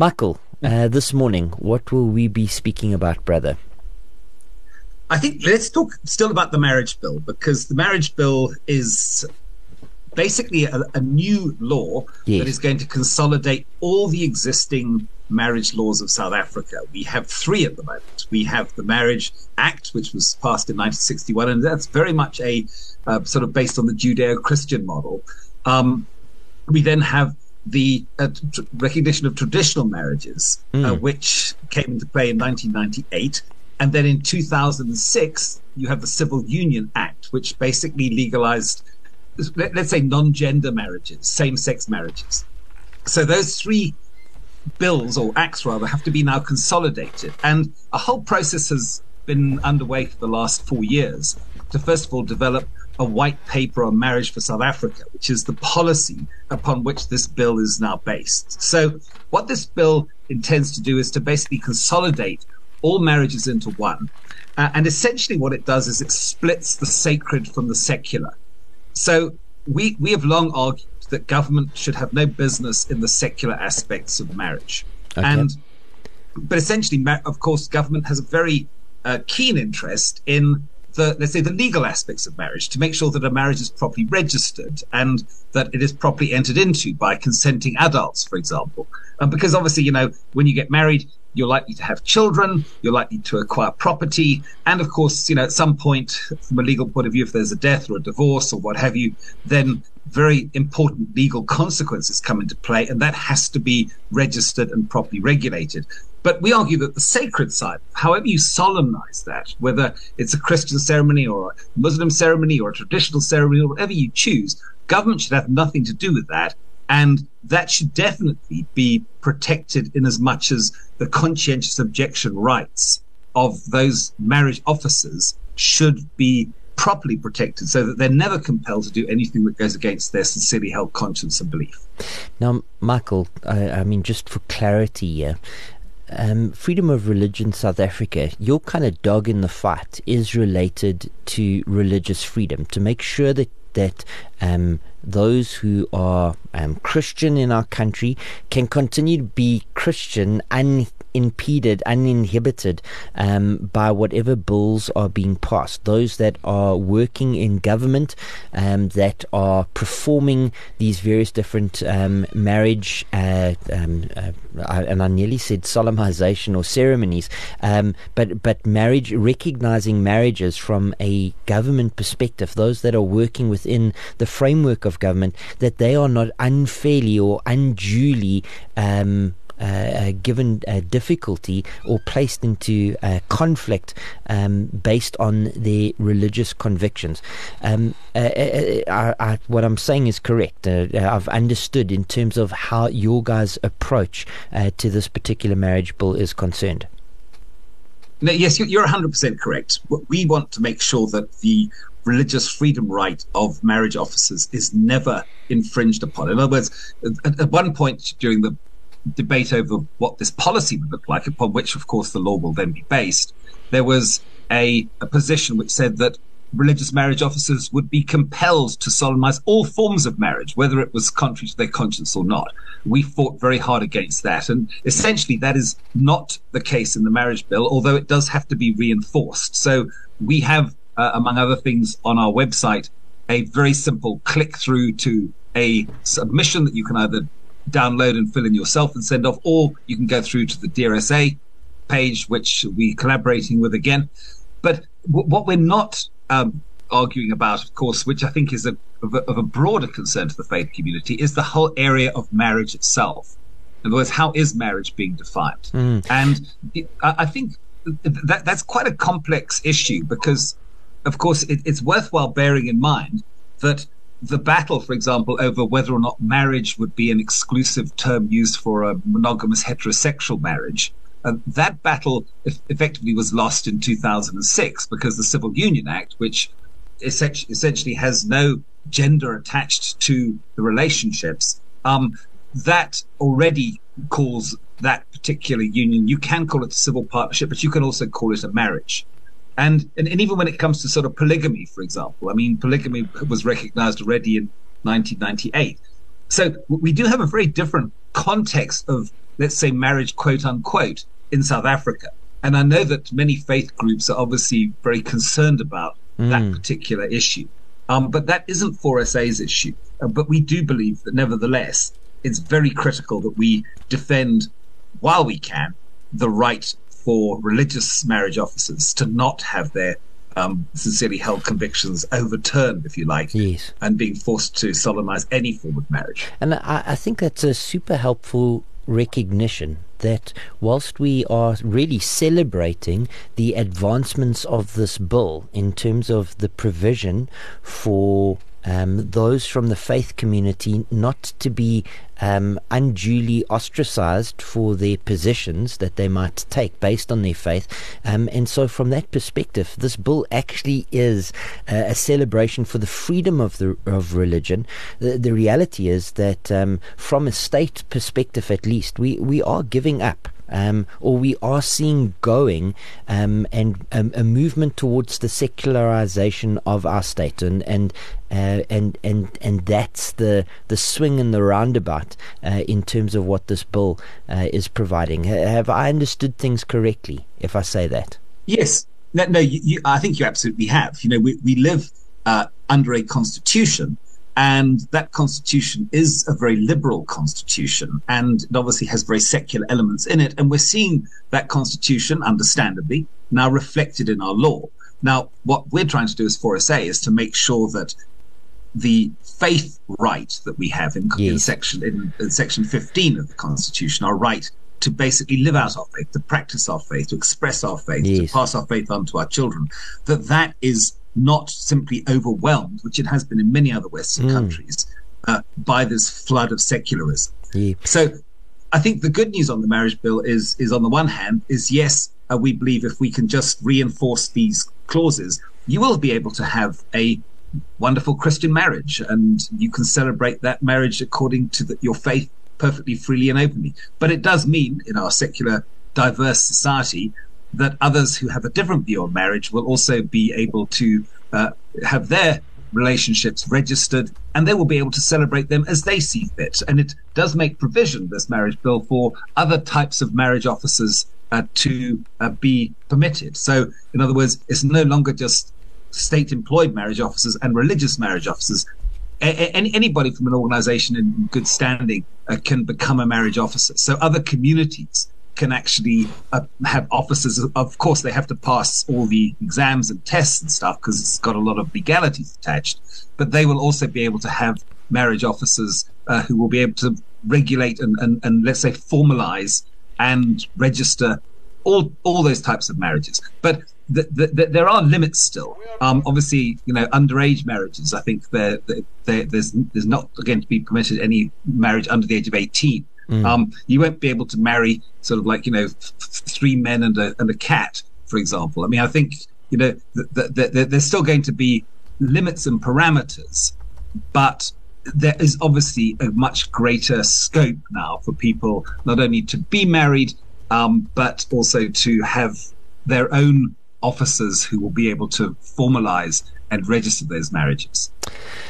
Michael, uh, this morning, what will we be speaking about, brother? I think let's talk still about the marriage bill because the marriage bill is basically a, a new law yes. that is going to consolidate all the existing marriage laws of South Africa. We have three at the moment. We have the Marriage Act, which was passed in 1961, and that's very much a uh, sort of based on the Judeo Christian model. Um, we then have the uh, t- recognition of traditional marriages, mm. uh, hmm. which came into play in 1998. And then in 2006, you have the Civil Union Act, which basically legalized, let, us say, non gender marriages, same sex marriages. So those three bills, or acts rather, have to be now consolidated. And a whole process has been underway for the last four years to, first of all, develop a white paper on marriage for South Africa, which is the policy upon which this bill is now based. So, what this bill intends to do is to basically consolidate all marriages into one. Uh, and essentially, what it does is it splits the sacred from the secular. So, we, we have long argued that government should have no business in the secular aspects of marriage. Okay. And but essentially, of course, government has a very uh, keen interest in the let's say the legal aspects of marriage to make sure that a marriage is properly registered and that it is properly entered into by consenting adults, for example. Um, because obviously, you know, when you get married, you're likely to have children, you're likely to acquire property, and of course, you know, at some point, from a legal point of view, if there's a death or a divorce or what have you, then very important legal consequences come into play, and that has to be registered and properly regulated. But we argue that the sacred side, however you solemnize that, whether it's a Christian ceremony or a Muslim ceremony or a traditional ceremony or whatever you choose, government should have nothing to do with that. And that should definitely be protected in as much as the conscientious objection rights of those marriage officers should be properly protected so that they're never compelled to do anything that goes against their sincerely held conscience and belief. Now, Michael, I, I mean, just for clarity here, um, freedom of religion South Africa, your kind of dog in the fight is related to religious freedom to make sure that that um, those who are um, Christian in our country can continue to be Christian and impeded, uninhibited um, by whatever bills are being passed. Those that are working in government, um, that are performing these various different um, marriage, uh, um, uh, and I nearly said solemnization or ceremonies, um, but but marriage, recognizing marriages from a government perspective. Those that are working within the framework of government, that they are not unfairly or unduly um, uh, uh, given difficulty or placed into conflict um, based on their religious convictions. Um, uh, uh, I, I, what I'm saying is correct. I've understood in terms of how your guys' approach to this particular marriage bill is concerned. Yes, you're 100% correct. We want to make sure that the religious freedom right of marriage officers is never infringed upon. In other words, at one point during the debate over what this policy would look like, upon which, of course, the law will then be based, there was a, a position which said that religious marriage officers would be compelled to solemnize all forms of marriage, whether it was contrary to their conscience or not. We fought very hard against that. And essentially, that is not the case in the marriage bill, although it does have to be reinforced. So we have, uh, among other things, on our website, a very simple click through to a submission that you can either download and fill in yourself and send off, or you can go through to the DearSA page, which we're collaborating with again. But w- what we're not um, arguing about, of course, which I think is a, of, a, of a broader concern to the faith community, is the whole area of marriage itself. In other words, how is marriage being defined? Mm. And it, I think that that's quite a complex issue because, of course, it, it's worthwhile bearing in mind that the battle, for example, over whether or not marriage would be an exclusive term used for a monogamous heterosexual marriage, uh, that battle effectively was lost in 2006 because the Civil Union Act, which essentially has no gender attached to the relationships, um, that already calls that particular union. You can call it a civil partnership, but you can also call it a marriage. And, and, and even when it comes to sort of polygamy, for example, I mean, polygamy was recognized already in 1998. So we do have a very different context of, let's say, marriage, quote unquote, in South Africa. And I know that many faith groups are obviously very concerned about mm. that particular issue. Um, but that isn't FOR SA's issue. Uh, but we do believe that nevertheless, it's very critical that we defend, while we can, the right for religious marriage officers to not have their um, sincerely held convictions overturned, if you like, yes. and being forced to solemnize any form of marriage. And I, I think that's a super helpful recognition that whilst we are really celebrating the advancements of this bill in terms of the provision for um, those from the faith community not to be um, unduly ostracized for their positions that they might take based on their faith. Um, and so, from that perspective, this bill actually is uh, a celebration for the freedom of the of religion. The, the reality is that, um, from a state perspective, at least, we we are giving up um, or we are seeing going um, and um, a movement towards the secularization of our state, and and uh, and and and that's the the swing and the roundabout uh, in terms of what this bill uh, is providing. Have I understood things correctly if I say that? Yes. No, no you, you, I think you absolutely have. You know, we, we live uh, under a constitution and that constitution is a very liberal constitution and it obviously has very secular elements in it. And we're seeing that constitution, understandably, now reflected in our law. Now, what we're trying to do as FOR SA is to make sure that the faith right that we have in, yes. in section in, in, section 15 of the constitution, our right to basically live out our faith, to practice our faith, to express our faith, yes. to pass our faith on to our children, that that is not simply overwhelmed, which it has been in many other Western mm. countries, uh, by this flood of secularism. Yeah. So I think the good news on the marriage bill is, is on the one hand, is yes, uh, we believe if we can just reinforce these clauses, you will be able to have a wonderful Christian marriage and you can celebrate that marriage according to the, your faith perfectly freely and openly. But it does mean in our secular, diverse society that others who have a different view on marriage will also be able to uh, have their relationships registered and they will be able to celebrate them as they see fit. And it does make provision, this marriage bill, for other types of marriage officers uh, to uh, be permitted. So, in other words, it's no longer just state employed marriage officers and religious marriage officers. A- anybody from an organization in good standing uh, can become a marriage officer. So, other communities can actually uh, have officers. Of course, they have to pass all the exams and tests and stuff because it's got a lot of legalities attached. But they will also be able to have marriage officers uh, who will be able to regulate and, and, and let's say formalize and register all all those types of marriages. But the, the, the, there are limits still. Um, obviously, you know, underage marriages. I think there there's there's not going to be permitted any marriage under the age of eighteen. Mm. Um, you won't be able to marry sort of like you know f- three men and a and a cat, for example. I mean, I think you know th- th- th- there's still going to be limits and parameters, but there is obviously a much greater scope now for people not only to be married, um, but also to have their own officers who will be able to formalize and register those marriages.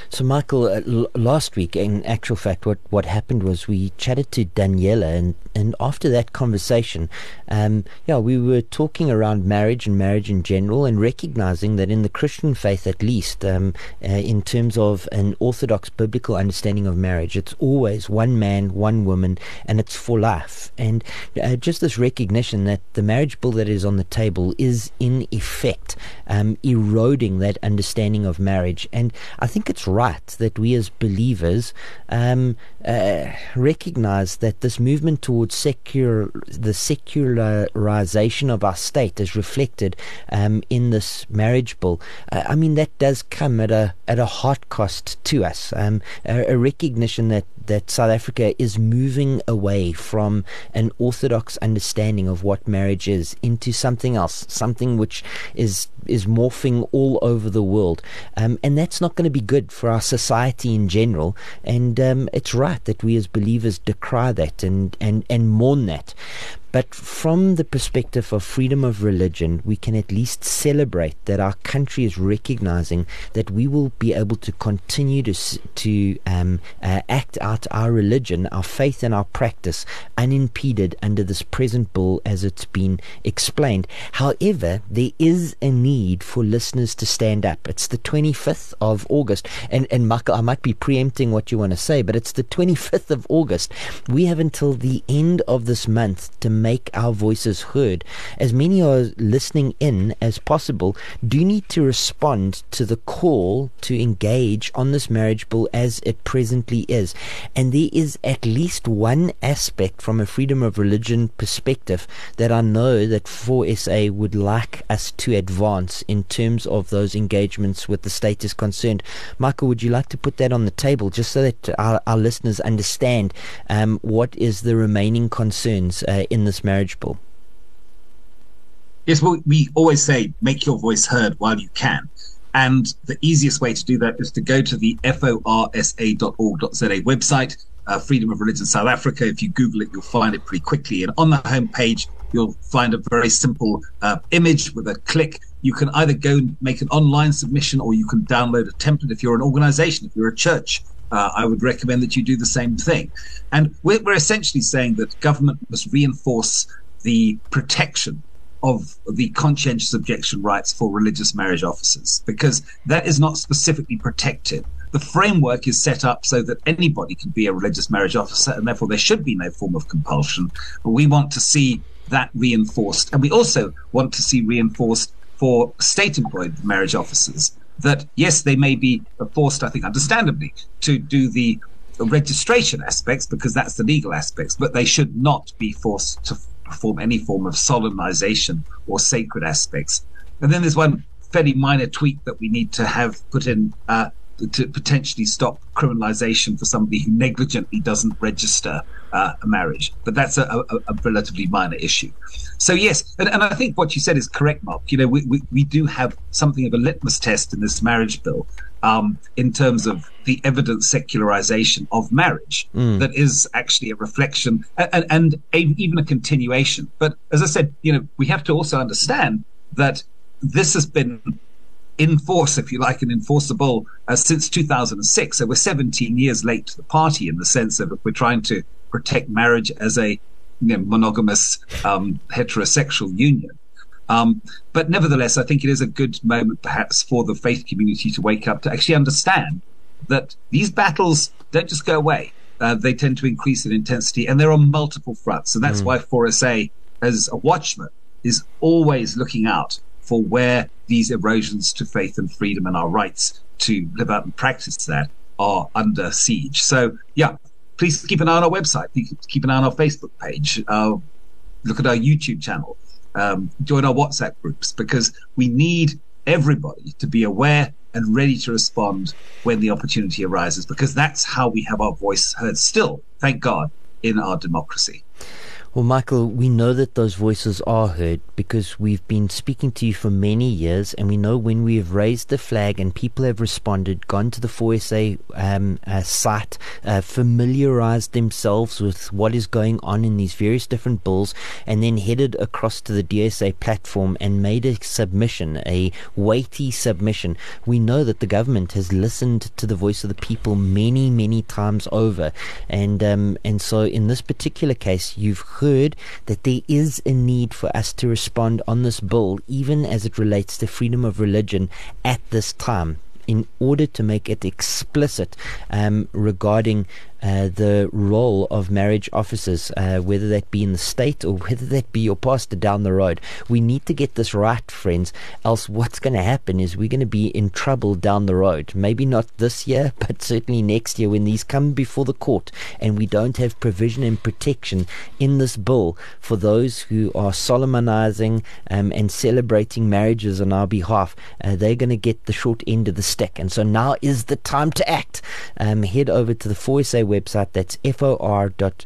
So, Michael, uh, l- last week, in actual fact, what, what happened was we chatted to Daniela, and, and after that conversation, um, yeah, we were talking around marriage and marriage in general, and recognizing that in the Christian faith, at least, um, uh, in terms of an orthodox biblical understanding of marriage, it's always one man, one woman, and it's for life. And uh, just this recognition that the marriage bill that is on the table is, in effect, um, eroding that understanding of marriage. And I think it's right that we as believers um, uh, recognize that this movement towards secular, the secularization of our state is reflected um, in this marriage bill. Uh, I mean, that does come at a at a heart cost to us, um, a, a recognition that that South Africa is moving away from an orthodox understanding of what marriage is into something else, something which is is morphing all over the world, um, and that's not going to be good for our society in general. And um, it's right that we as believers decry that and and and mourn that. But from the perspective of freedom of religion, we can at least celebrate that our country is recognizing that we will be able to continue to to um, uh, act out our religion, our faith, and our practice unimpeded under this present bill as it's been explained. However, there is a need for listeners to stand up. It's the 25th of August, and and Michael, I might be preempting what you want to say, but it's the 25th of August. We have until the end of this month to make our voices heard. As many are listening in as possible, do need to respond to the call to engage on this marriage bill as it presently is. And there is at least one aspect from a freedom of religion perspective that I know that FOR SA would like us to advance in terms of those engagements with the state is concerned. Michael, would you like to put that on the table just so that our, our listeners understand um, what is the remaining concerns uh, in this marriage? Yes, well, we always say make your voice heard while you can. And the easiest way to do that is to go to the forsa.org.za website, uh, Freedom of Religion South Africa. If you Google it, you'll find it pretty quickly. And on the homepage, you'll find a very simple uh, image with a click. You can either go and make an online submission or you can download a template if you're an organization, if you're a church. Uh, I would recommend that you do the same thing. And we're, we're essentially saying that government must reinforce the protection of the conscientious objection rights for religious marriage officers because that is not specifically protected. The framework is set up so that anybody can be a religious marriage officer and therefore there should be no form of compulsion. But we want to see that reinforced. And we also want to see reinforced for state employed marriage officers that, yes, they may be forced, I think, understandably, to do the registration aspects because that's the legal aspects, but they should not be forced to perform any form of solemnization or sacred aspects. And then there's one fairly minor tweak that we need to have put in uh, to potentially stop criminalization for somebody who negligently doesn't register uh, a marriage. But that's a, a, a, relatively minor issue. So, yes, and, and, I think what you said is correct, Mark. You know, we, we, we do have something of a litmus test in this marriage bill um, in terms of the evident secularization of marriage mm. that is actually a reflection and, and a, even a continuation. But as I said, you know, we have to also understand that this has been in force, if you like, and enforceable uh, since 2006. So we're 17 years late to the party in the sense of if we're trying to protect marriage as a you know, monogamous um, heterosexual union. Um, but nevertheless, I think it is a good moment perhaps for the faith community to wake up to actually understand that these battles don't just go away. Uh, they tend to increase in intensity and they're on multiple fronts. And that's mm. why FOR SA, as a watchman, is always looking out for where these erosions to faith and freedom and our rights to live out and practice that are under siege. So, yeah, please keep an eye on our website, keep an eye on our Facebook page, uh, look at our YouTube channel, um, join our WhatsApp groups, because we need everybody to be aware and ready to respond when the opportunity arises, because that's how we have our voice heard still, thank God, in our democracy. Well, Michael, we know that those voices are heard because we've been speaking to you for many years, and we know when we have raised the flag and people have responded, gone to the FOR SA um, uh, site, uh, familiarized themselves with what is going on in these various different bills, and then headed across to the DearSA platform and made a submission, a weighty submission. We know that the government has listened to the voice of the people many, many times over, and um, and so in this particular case, you've heard that there is a need for us to respond on this bill, even as it relates to freedom of religion at this time in order to make it explicit um, regarding uh, the role of marriage officers, uh, whether that be in the state or whether that be your pastor down the road. We need to get this right, friends, else what's going to happen is we're going to be in trouble down the road. Maybe not this year, but certainly next year when these come before the court and we don't have provision and protection in this bill for those who are solemnizing um, and celebrating marriages on our behalf. Uh, they're going to get the short end of the stick. And so now is the time to act. Um, head over to the FOR SA website. That's for.org.za,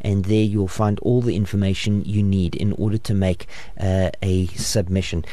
and there you'll find all the information you need in order to make uh, a submission.